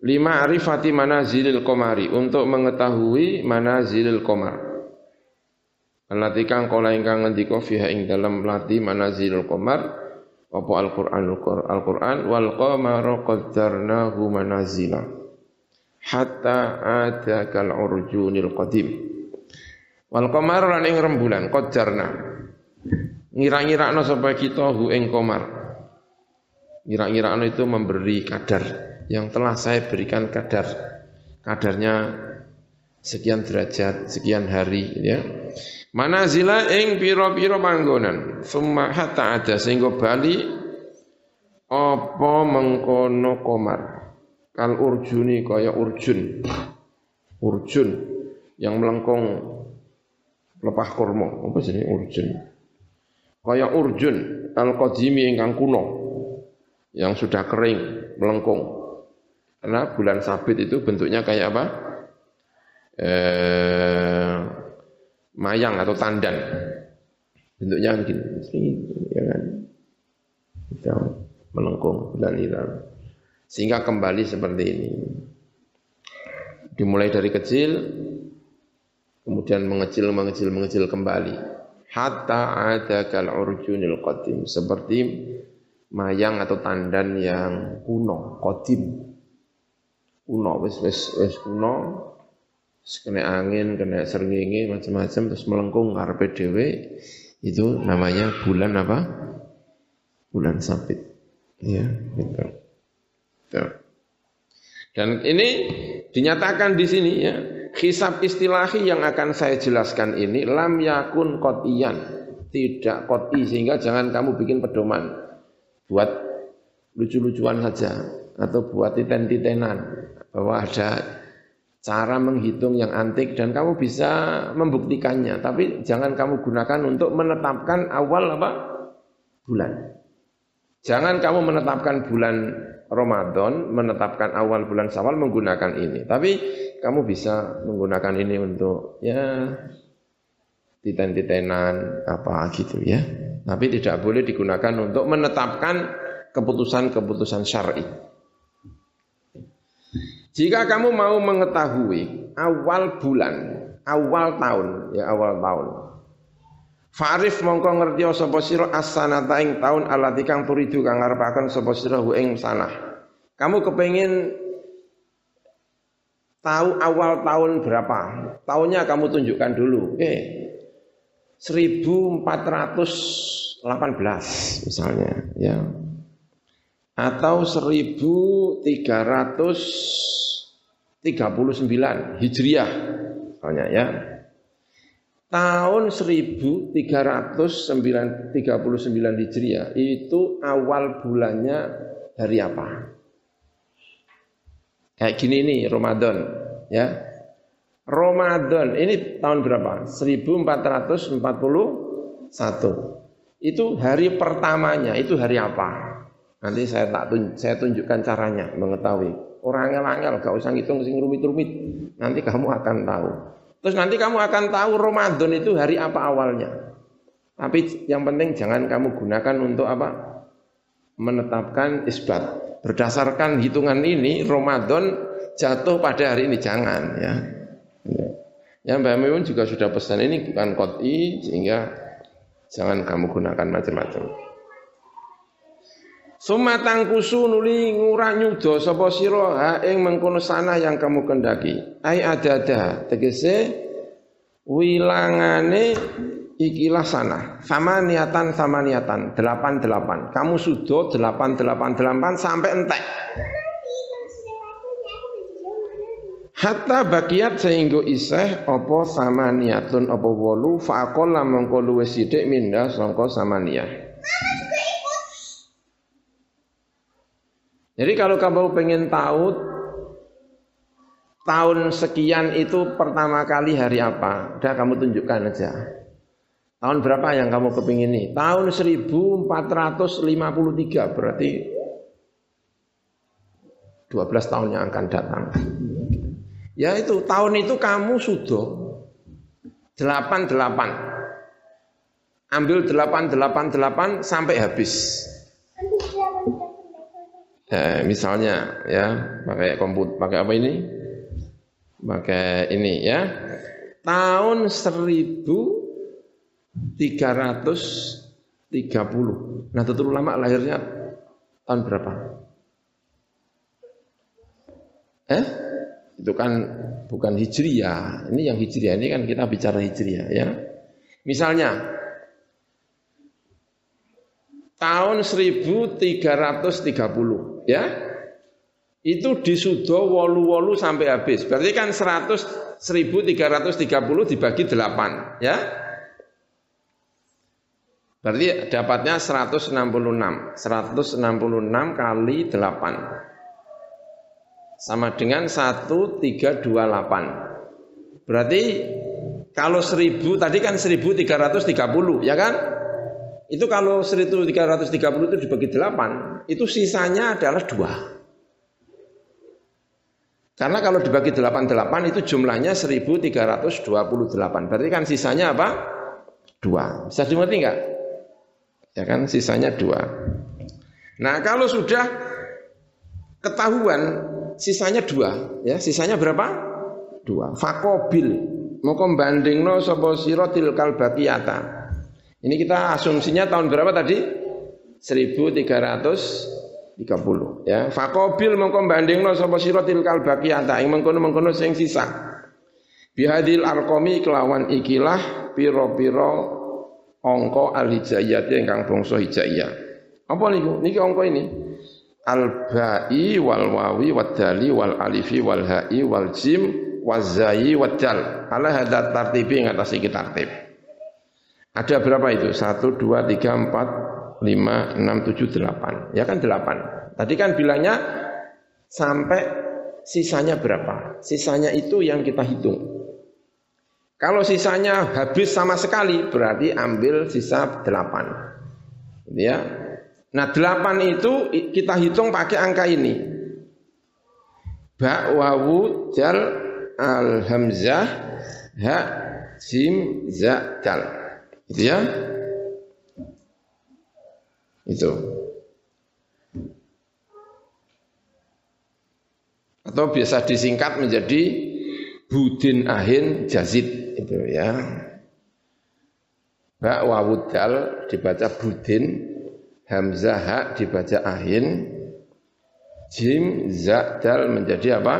lima arifati manazilil komari untuk mengetahui manazilil komar alladzi kang kala ingkang ngendika fiha ing dalam lati manazilil komar apa Al-Qur'an Al-Qur'an? Wal qamara qaddarnahu manazila. Hatta ada kal urjunil qadim. Wal qamar lan ing rembulan qadarna ngira-ngirakno supaya kita hu ing qamar ngira-ngirakno itu memberi kadar yang telah saya berikan kadar kadarnya sekian derajat sekian hari ya. Manazila ing pira-pira panggonan. Summa hatta ada sehingga bali apa mengkono komar. Kal urjuni kaya urjun. Urjun yang melengkung lepah kurma. Apa sih urjun? Kaya urjun al qadimi ingkang kuno yang sudah kering melengkung karena bulan sabit itu bentuknya kayak apa eh, mayang atau tandan bentuknya begini ya kan kita melengkung bulan itu sehingga kembali seperti ini. Dimulai dari kecil, kemudian mengecil, mengecil, mengecil kembali. Hatta ada kal urjunil qadim. Seperti mayang atau tandan yang kuno, qadim. Kuno, wis wis wis kuno, kena angin, kena seringi, macam-macam, terus melengkung karpe dewe, itu namanya bulan apa? Bulan sabit. Ya, gitu. Dan ini dinyatakan di sini ya, hisab istilahi yang akan saya jelaskan ini lam yakun kotian, tidak koti sehingga jangan kamu bikin pedoman. Buat lucu-lucuan saja atau buat titen-titenan bahwa ada cara menghitung yang antik dan kamu bisa membuktikannya tapi jangan kamu gunakan untuk menetapkan awal apa bulan jangan kamu menetapkan bulan Ramadan menetapkan awal bulan Syawal menggunakan ini. Tapi kamu bisa menggunakan ini untuk ya titen-titenan apa gitu ya. Tapi tidak boleh digunakan untuk menetapkan keputusan-keputusan syar'i. Jika kamu mau mengetahui awal bulan, awal tahun, ya awal tahun, Fa'rif mongko ngerti sapa sira as-sanata ing taun alati kang turidu kang ngarepaken sapa sira ing sanah. Kamu kepengin tahu awal tahun berapa? Tahunnya kamu tunjukkan dulu. Eh, 1418 misalnya ya. Atau 1339 Hijriah misalnya ya tahun 1339 Hijriah itu awal bulannya hari apa? Kayak gini nih Ramadan ya. Ramadan ini tahun berapa? 1441. Itu hari pertamanya, itu hari apa? Nanti saya tak tunj saya tunjukkan caranya mengetahui. Orang angel-angel gak usah ngitung sing rumit-rumit. Nanti kamu akan tahu. Terus nanti kamu akan tahu Ramadan itu hari apa awalnya. Tapi yang penting jangan kamu gunakan untuk apa? Menetapkan isbat. Berdasarkan hitungan ini Ramadan jatuh pada hari ini jangan ya. Ya Mbak Mimun juga sudah pesan ini bukan koti sehingga jangan kamu gunakan macam-macam. Sumatang kusu nuli ngurah nyudo sapa sira ha ing mengkono sana yang kamu kendaki. Ai ada-ada tegese wilangane ikilah sana. Sama niatan sama niatan delapan delapan. Kamu sudo delapan delapan delapan sampai entek. Hatta bakiat sehingga iseh apa sama niatun apa wolu faqala mengko luwih sithik minda sangka sama niat. Jadi kalau kamu pengen tahu tahun sekian itu pertama kali hari apa, udah kamu tunjukkan aja. Tahun berapa yang kamu kepingin ini? Tahun 1453 berarti 12 tahun yang akan datang. Ya itu tahun itu kamu sudah delapan delapan. Ambil delapan delapan delapan sampai habis. Eh, misalnya ya pakai komputer pakai apa ini? Pakai ini ya. Tahun 1330. Nah, tentu lama lahirnya tahun berapa? Eh? Itu kan bukan hijriyah. Ini yang hijriyah ini kan kita bicara hijriyah ya. Misalnya tahun 1330 ya. Itu disudo wolu-wolu sampai habis. Berarti kan 100 1330 dibagi 8 ya. Berarti dapatnya 166. 166 kali 8 sama dengan 1328. Berarti kalau 1000 tadi kan 1330 ya kan? Itu kalau 1330 itu dibagi 8, itu sisanya adalah 2. Karena kalau dibagi 88 itu jumlahnya 1328. Berarti kan sisanya apa? 2. Bisa dimengerti enggak? Ya kan sisanya 2. Nah, kalau sudah ketahuan sisanya dua, ya sisanya berapa? Dua. Fakobil, mau banding no sopo sirotil kalbakiyata. Ini kita asumsinya tahun berapa tadi? 1330 ya. Fakobil mau banding no sopo sirotil kalbakiyata. Yang mengkono mengkono sing sisa. Bihadil arkomi kelawan ikilah piro-piro ongko al hijayat yang bangsa hijayah. Apa niku? Niki ongko ini al ba'i wal wawi wad dali wal alifi wal ha'i wal jim wazayi wad dal ala hadat tartibi ngatasi kita tartib ada berapa itu? 1, 2, 3, 4, 5, 6, 7, 8 ya kan 8 tadi kan bilangnya sampai sisanya berapa sisanya itu yang kita hitung kalau sisanya habis sama sekali berarti ambil sisa 8 ya Nah delapan itu kita hitung pakai angka ini. Ba, wawu, jal, al, hamzah, ha, jim, za, dal. Itu ya. Itu. Atau biasa disingkat menjadi budin ahin jazid itu ya. Ba wawu dal dibaca budin hamzah ha dibaca ahin jim za dal menjadi apa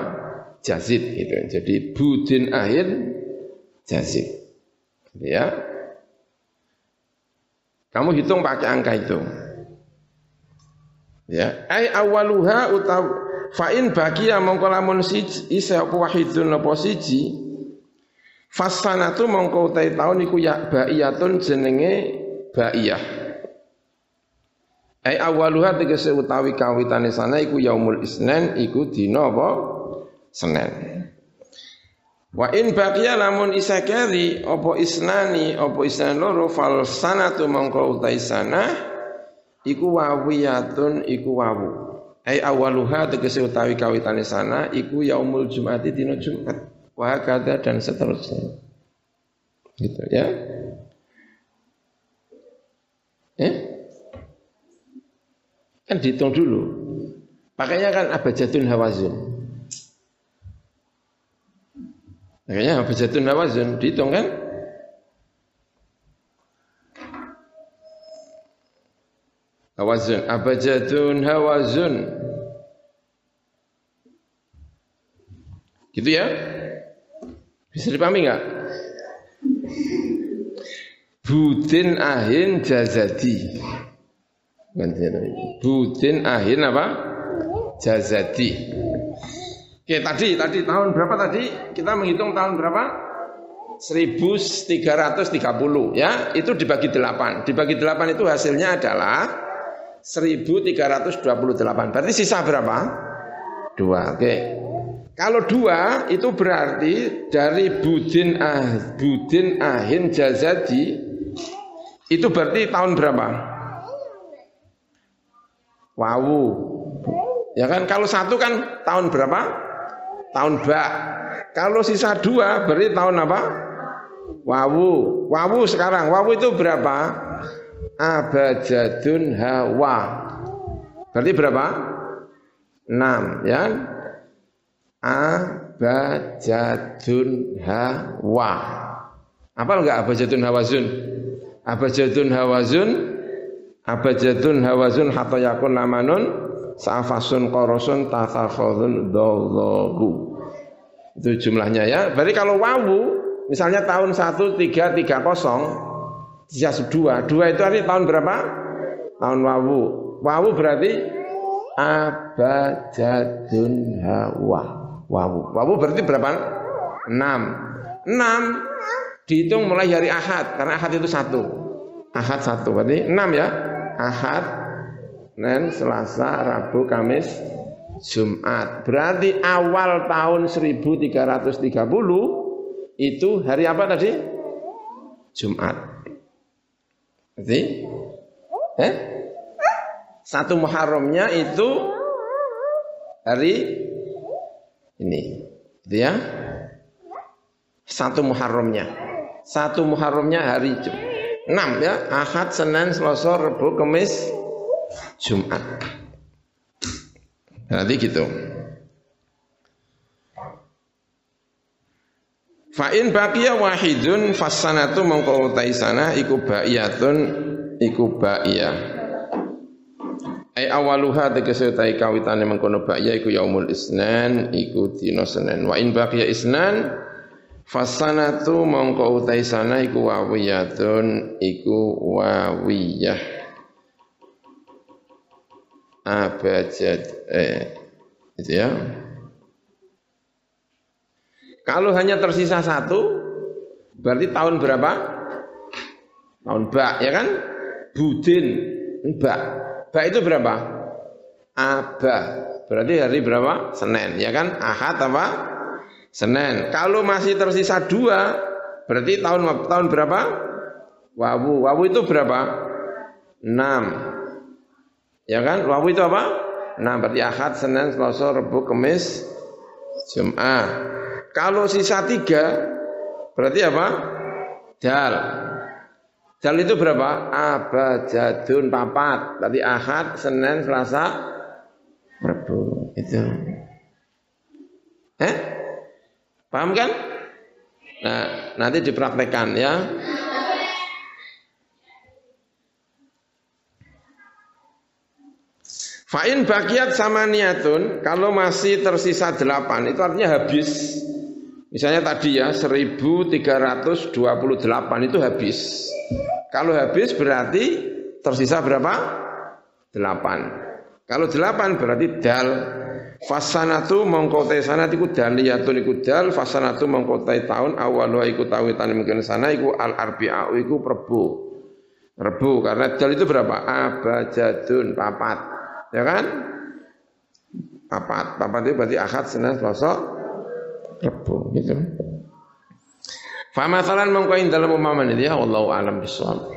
jazid itu jadi budin ahin jazid ya kamu hitung pakai angka itu ya ai awaluha utaw fa in baqiya mongko lamun siji isa apa wahidun apa siji fasanatu mongko utai taun iku ya baiyatun jenenge baiyah Ai awaluha tegese utawi kawitane sana iku yaumul isnen iku dina apa? Senin. Wa in baqiya lamun isa kali apa isnani apa isnan loro fal sanatu mongko utai sana iku wawiyatun iku wawu. Ai awaluha tegese utawi kawitane sana iku yaumul jumati dina Jumat. Wa kada dan seterusnya. Gitu ya. Eh? Kan dihitung dulu. Pakainya kan abajatun hawazun. Makanya abajatun hawazun dihitung kan? Hawazun, abajatun hawazun. Gitu ya? Bisa dipahami enggak? Budin ahin jazadi. Budin ahin apa? Jazadi. Oke, tadi tadi tahun berapa tadi? Kita menghitung tahun berapa? 1330 ya, itu dibagi 8. Dibagi 8 itu hasilnya adalah 1328. Berarti sisa berapa? Dua. Oke. Kalau dua itu berarti dari budin ah budin ahin jazadi itu berarti tahun berapa? Wawu. Ya kan kalau satu kan tahun berapa? Tahun ba. Kalau sisa dua berarti tahun apa? Wawu. Wawu sekarang. Wawu itu berapa? Abajadun hawa. Berarti berapa? Enam, ya. Abajadun hawa. Apa enggak abajadun hawazun? Abajadun hawazun abajadun hawazun hatta yakun lamanun safasun qorosun tasakhadun dhallahu. Itu jumlahnya ya. Berarti kalau wawu misalnya tahun 1330 sisa dua. Dua itu artinya tahun berapa? Tahun wawu. Wawu berarti abajadun hawa. Wawu. Wawu berarti berapa? Enam. Enam dihitung mulai hari Ahad karena Ahad itu satu. Ahad satu berarti enam ya. Ahad, Senin, Selasa, Rabu, Kamis, Jumat. Berarti awal tahun 1330 itu hari apa tadi? Jumat. Berarti eh? Satu Muharramnya itu hari ini. Itu ya. Satu Muharramnya. Satu Muharramnya hari enam ya. Ahad, Senin, Selasa, Rabu, Kamis, Jumat. Berarti gitu. Fa'in baqiya wahidun fassanatu mongko utai sana iku ba'iyatun iku ba'iyah. Ai awaluha tegese utai kawitane mengkono ba'iyah iku yaumul isnan iku dina Senin. Wa in baqiya isnan fassanatu mongko utai sana iku wawiyatun iku wawiyah. Abajad eh itu ya. Kalau hanya tersisa satu, berarti tahun berapa? Tahun bak, ya kan? Budin, bak. Bak itu berapa? Aba. Berarti hari berapa? Senin, ya kan? Ahad apa? Senin. Kalau masih tersisa dua, berarti tahun tahun berapa? Wawu. Wawu itu berapa? Enam. Ya kan? Wawu itu apa? Enam. Berarti Ahad, Senin, Selasa, Rabu, Kamis, Jumat. Kalau sisa tiga, berarti apa? Dal. Dal itu berapa? Abajadun papat. Tadi Ahad, Senin, Selasa, Rabu. Itu. Eh? Paham kan? Nah, nanti dipraktekkan ya. Fa'in bagiat sama niatun, kalau masih tersisa delapan, itu artinya habis. Misalnya tadi ya 1328 itu habis. Kalau habis berarti tersisa berapa? 8. Kalau 8 berarti dal. Fasanatu mongkotai sanat iku daliyatun iku dal fasanatu mongkotai tahun awal iku tawitan mungkin sana iku al arbi'u iku perbu. Rebu karena dal itu berapa? Abajadun papat. Ya kan? Papat. Papat itu berarti akad senin selasa Rebu gitu. Famasalan mengkoin dalam umaman itu ya wallahu alam bisawab.